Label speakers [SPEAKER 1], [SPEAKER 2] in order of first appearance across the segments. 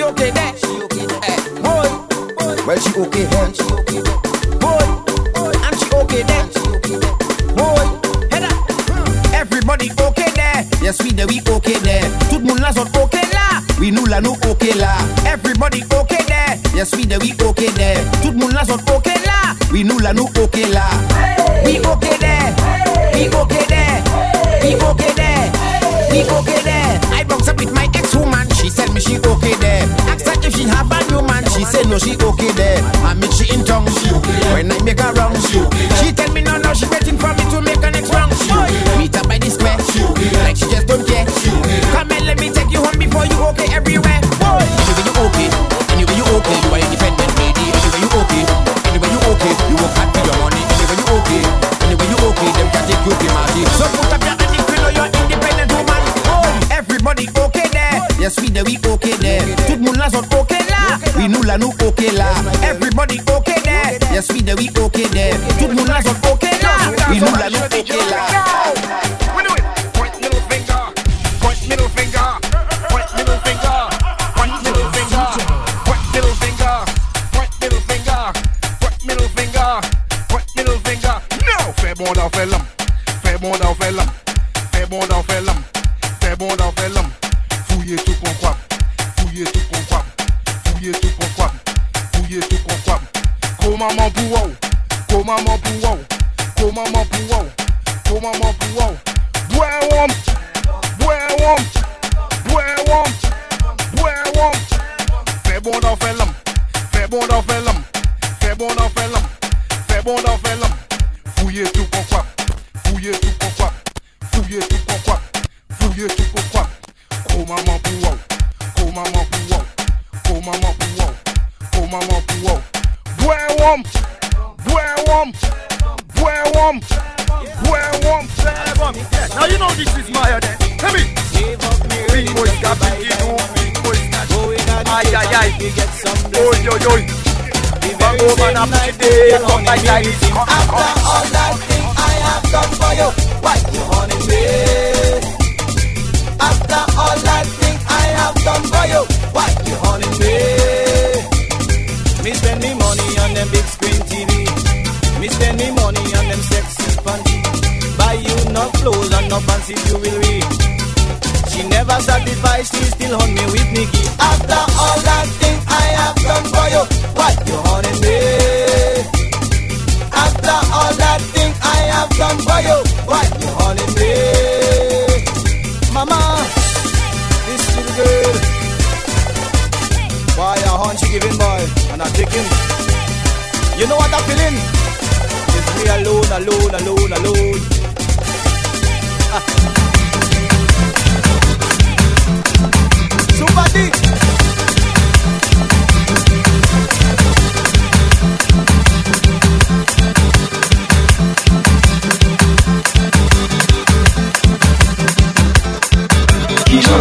[SPEAKER 1] she okay there. She okay there. Eh, boy, well she okay here. She okay there. Boy, and she okay there. She okay there. Boy, head up. Everybody okay there. Yes, we there, we okay there. Tout le monde là sont okay là. We nous là, nous okay là. Everybody okay there. Yes, we there, we okay there. Tout le monde là sont okay là. We nous là, nous okay là. We okay there. We okay there. We okay there. We okay there. I broke up with my ex-woman. She said me she okay there. Her if she have a new man. She said no, she okay there. I meet she in tongue. When I make her wrong, she tell me no, no, she waiting for me to make her next wrong. Meet her by the square. Like she just don't care. Come and let me take you home before you okay everywhere. Boy, anyway you okay, anyway you okay, you are independent lady. Anyway you okay, anyway you okay, you work hard for your money. Anyway you okay, anyway you okay, them can take you to marty. So put up your hand if you know you're independent woman. Oh, everybody okay there. Yes, we there, we okay there. Muna zot okay la We nula nu okay la Everybody okay there. Yes we there we okay there. Tout muna zot okay la We nula nu okay
[SPEAKER 2] la Oi oi oi. Bang over na pretty come like. Come
[SPEAKER 3] After all that thing I have done for you, why you haunting me? After all that thing I have done for you, why you haunting me? Me spend me money on them big screen TV. Me spend me money on them sexy panty. Buy you no clothes and no fancy jewelry. She never satisfied, she still hunt me with Nicky. After all that thing Have done for you, why you haunting me? After all that thing I have done for you, why you haunting me? Mama, this little girl, why a hunt she giving boy and I taking? You know what I'm feeling? It's me alone, alone, alone, alone. Super D.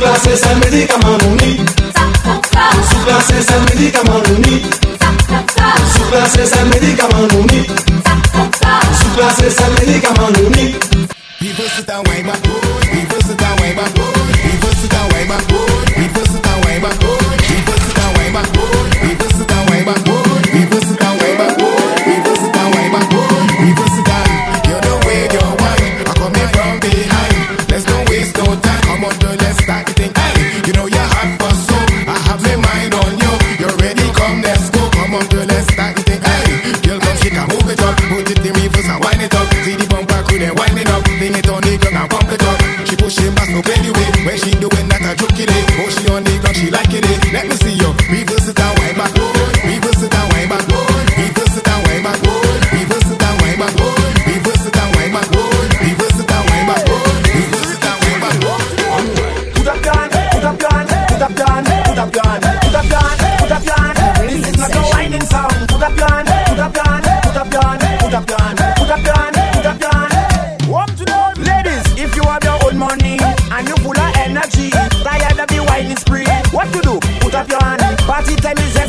[SPEAKER 4] Suplasses and medica manoni. Suplasses and medica manoni. Suplasses and medica manoni. Suplasses and medica manoni. Reverse it that way, my boy. Reverse it that way, my boy. Reverse it that way, my boy. It on the ground and pump it up. She pushing back no belly way. When she doing that, I joke it.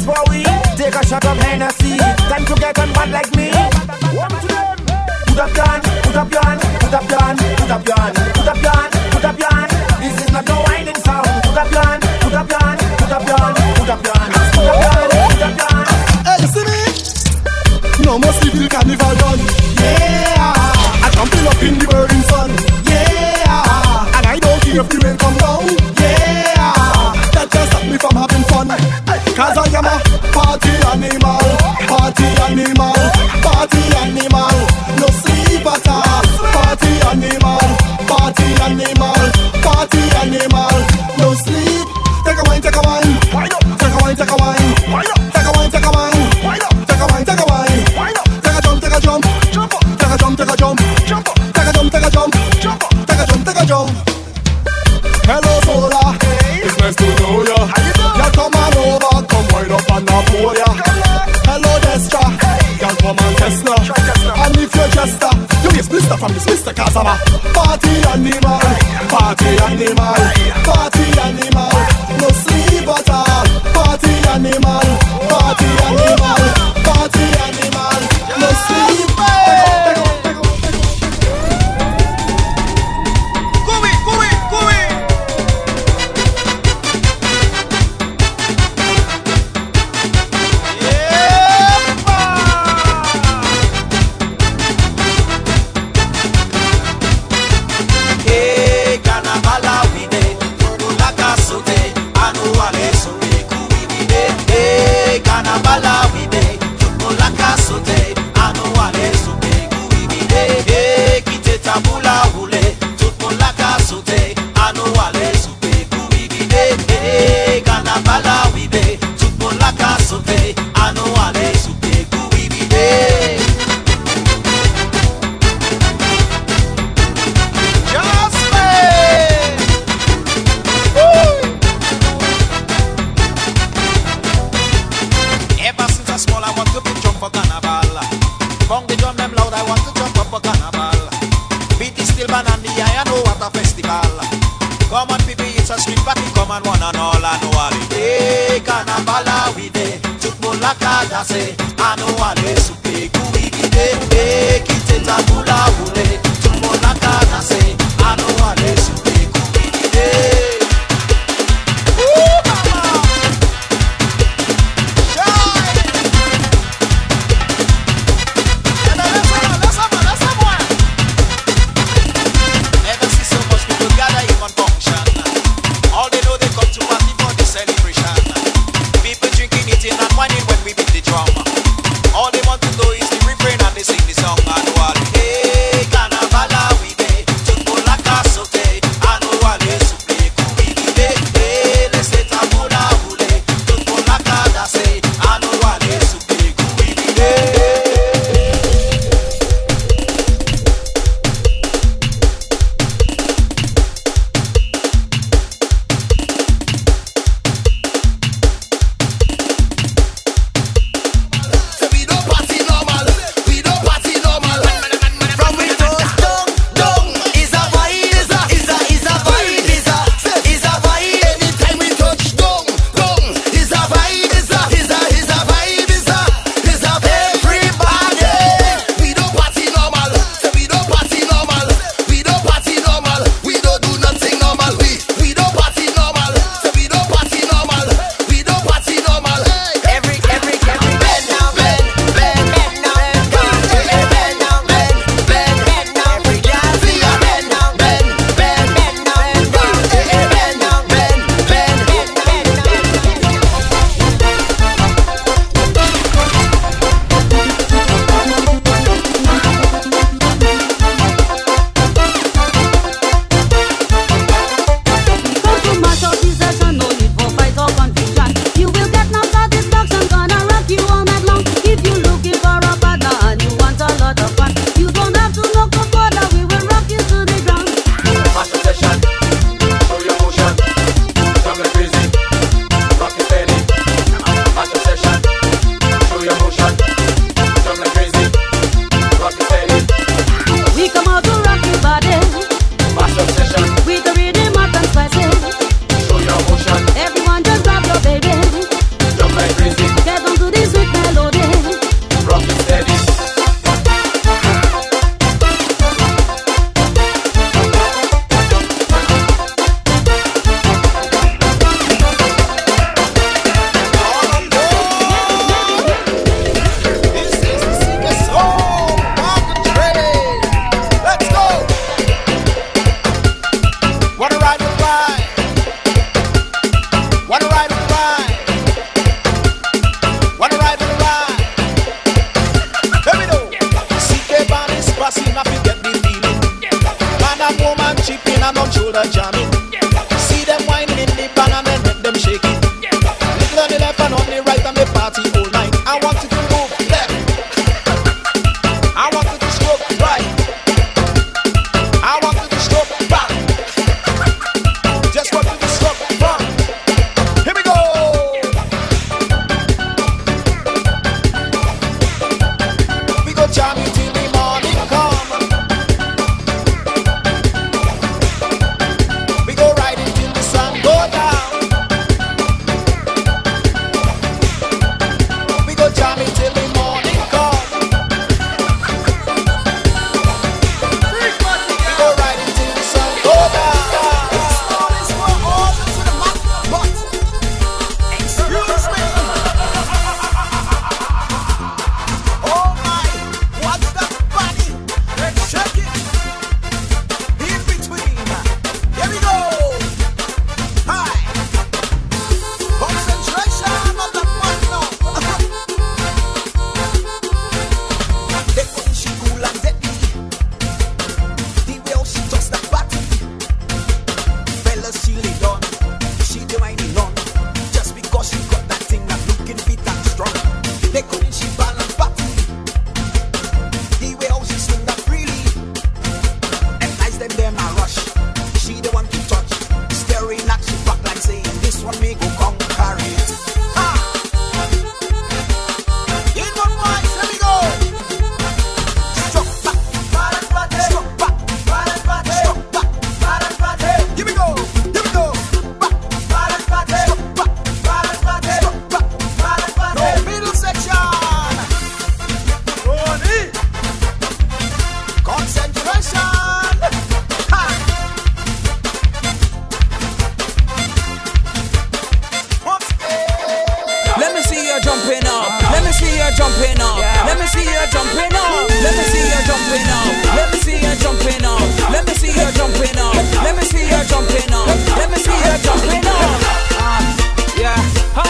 [SPEAKER 1] Yes, we take a shot of Hennessy. Time to get on bad like me. Put up your hand, put up your hand, put up your hand, put up your hand, put up your hand, put up your hand. This is not no whining sound. Put up your hand, put up your hand, put up your hand, put up your hand, put up your hand, put up your hand.
[SPEAKER 3] Hey, you see me? No more civil carnival done. Yeah, I can feel up in the burning sun. Yeah, and I don't care if the rain come.
[SPEAKER 5] jumping up. Let me see you jumping up. Let me see you jumping up. Let me see you jumping up. Let me see you jumping up. Let me see you jumping up. Let me see you jumping up. Yeah. How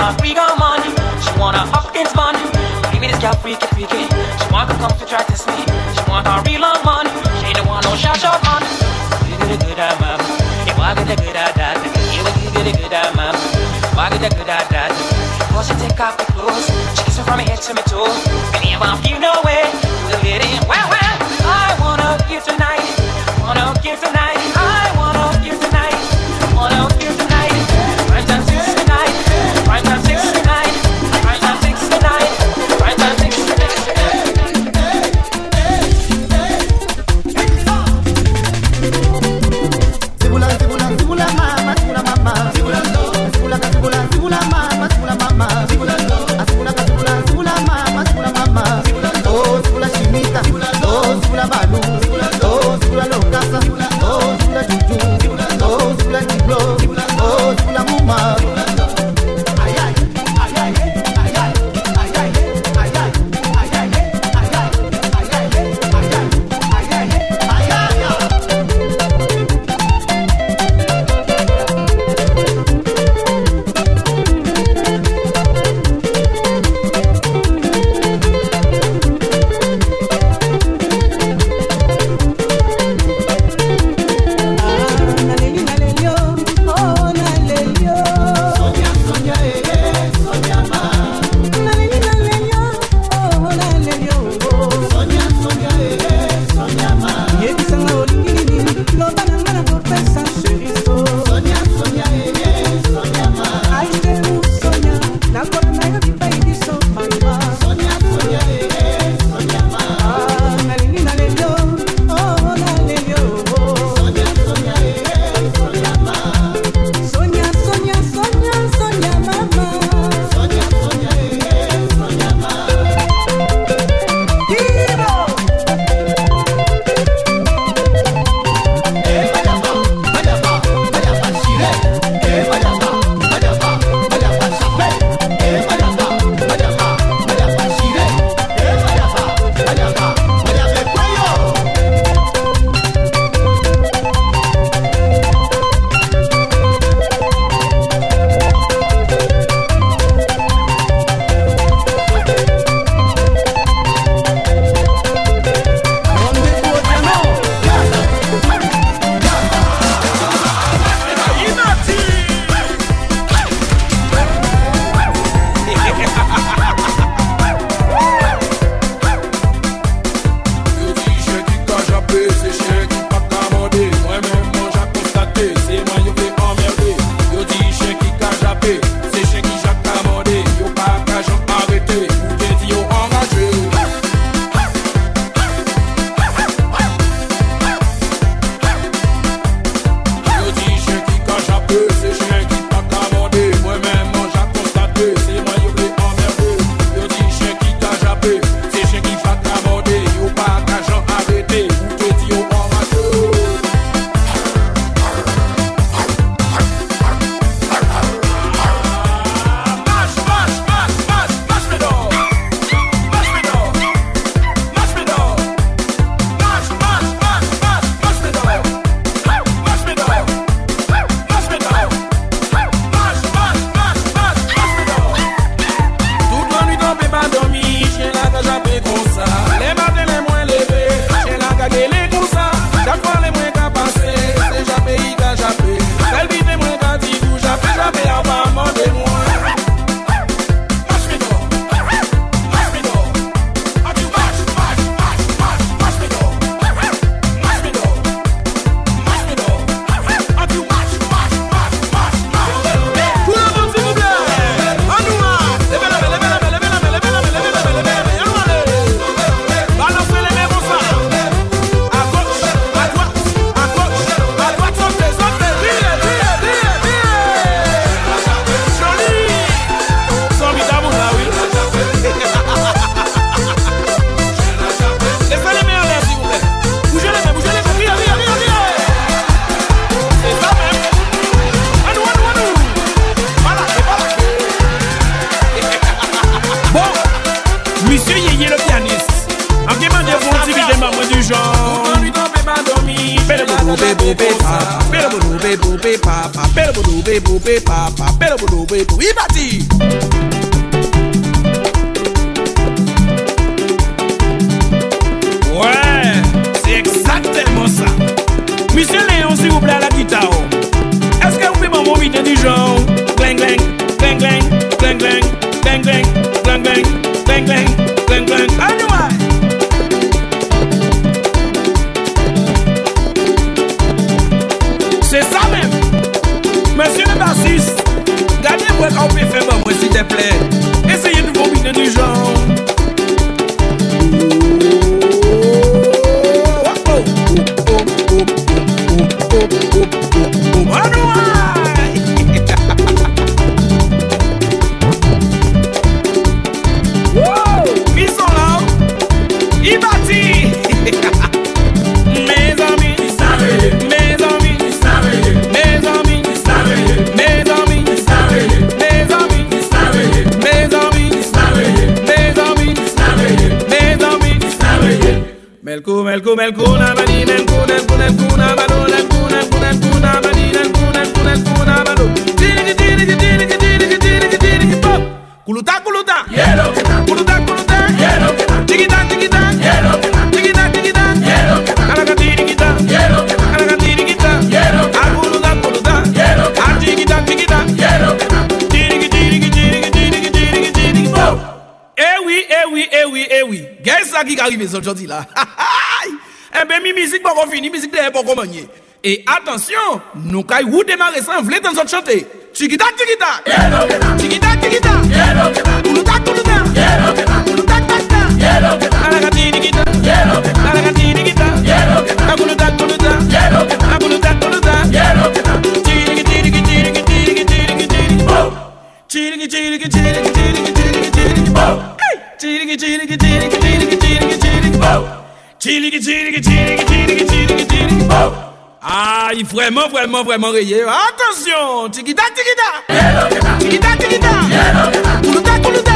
[SPEAKER 5] thought we
[SPEAKER 6] got money. She want a Hopkins money.
[SPEAKER 4] Give me
[SPEAKER 6] this
[SPEAKER 7] girl freaky freaky. She want to come to try to sleep. She want a real long money. She don't want no shot shot money. Give it a good uh, at mama. If I get a good at that, give it a good uh, at mama. If I get a good at that. Before she take off the clothes, she kisses from her head to my toes. And if I'm you know it, do it in. well. wow. I wanna give tonight. Wanna give tonight.
[SPEAKER 8] Monsieur Léon, s'il vous plaît, la guitare. Est-ce que vous pouvez du C'est ça même Monsieur le bassiste, gardez-moi on
[SPEAKER 7] faire ça qui arrive aujourd'hui là. Eh bien, mi musique pas fini, musique derrière manier. Et attention, nous caille démarrer ça, on dans autre chanter. Chiquita chiquita. Chiquita chiquita. Ah, il vraiment, vraiment, vraiment rayé. Attention, tikita, tikita. Tikita, tikita. Kuluta, kuluta.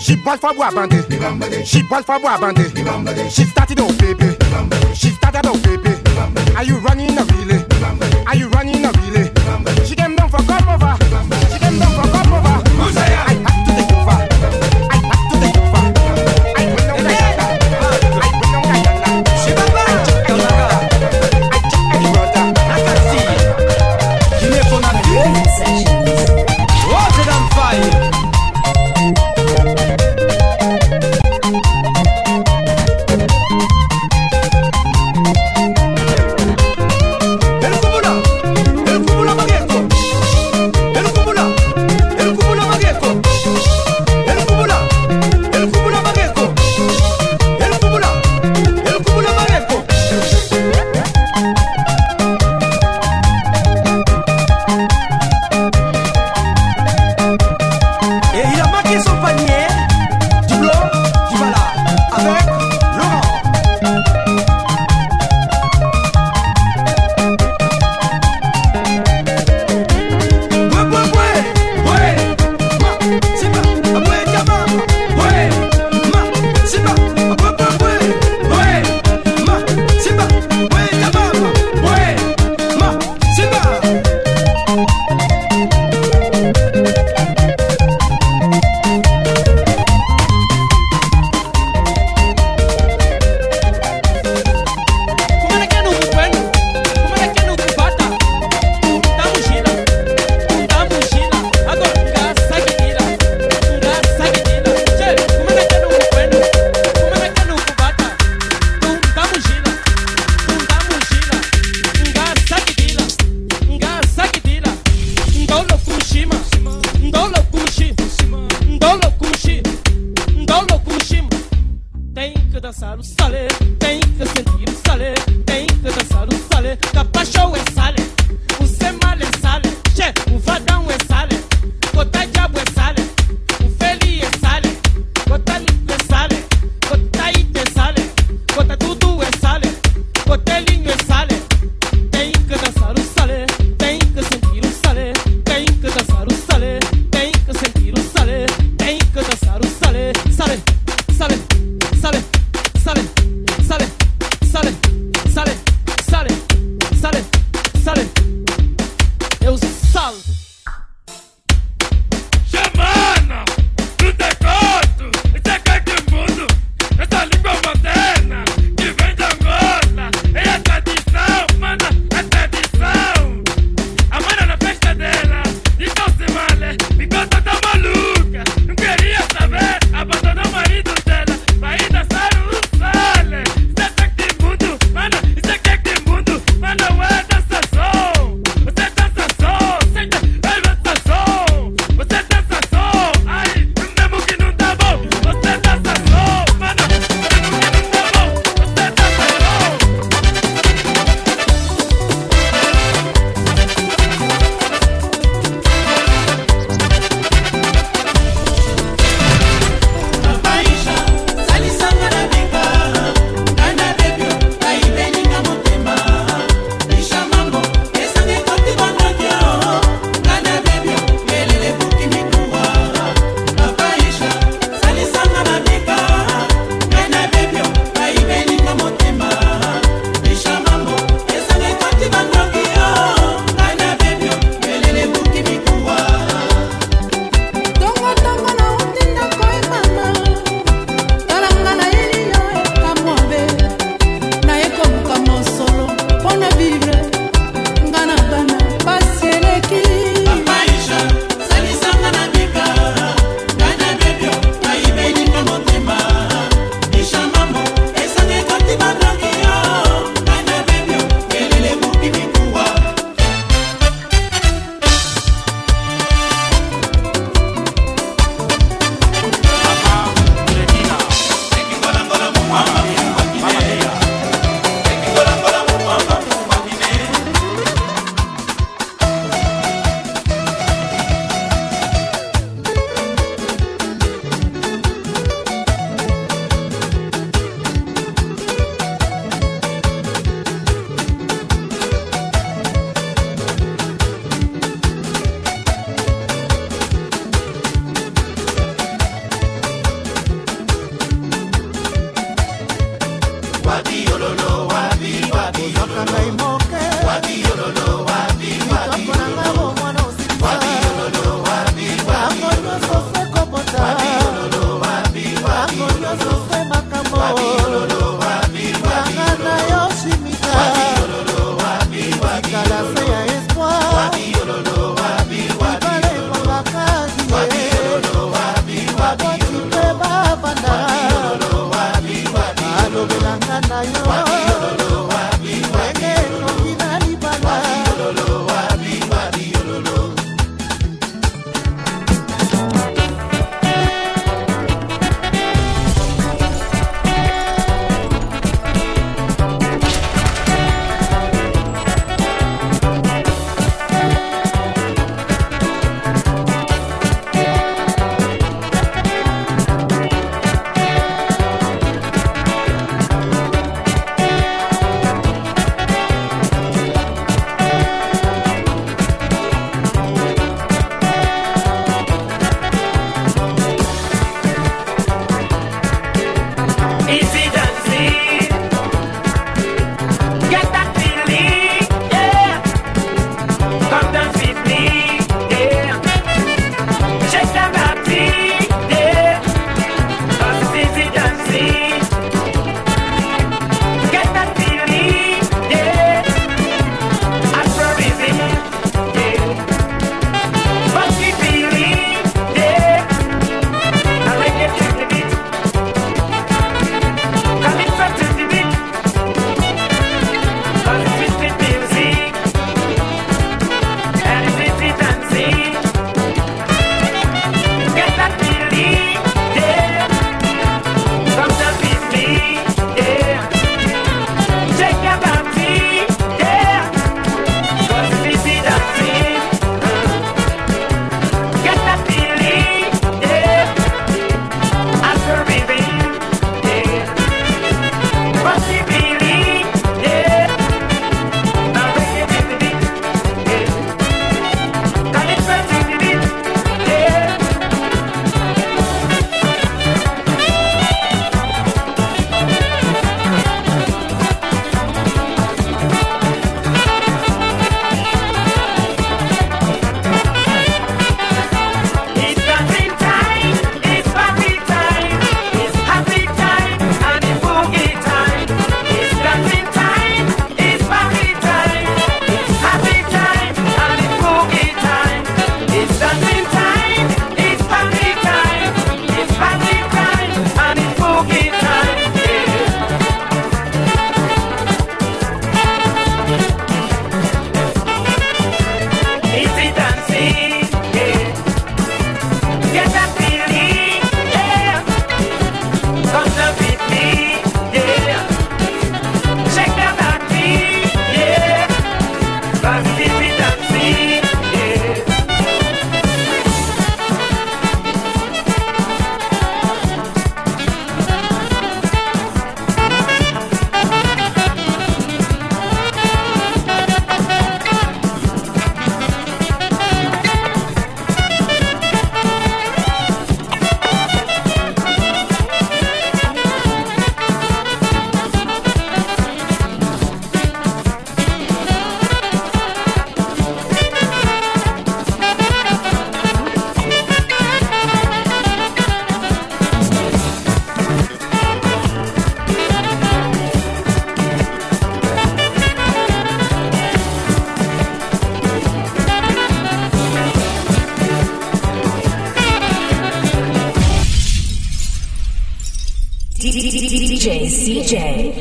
[SPEAKER 2] She bought for boy bandit. She bought for boy bandit. She started off baby. She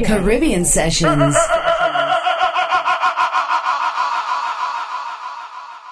[SPEAKER 9] Caribbean Sessions.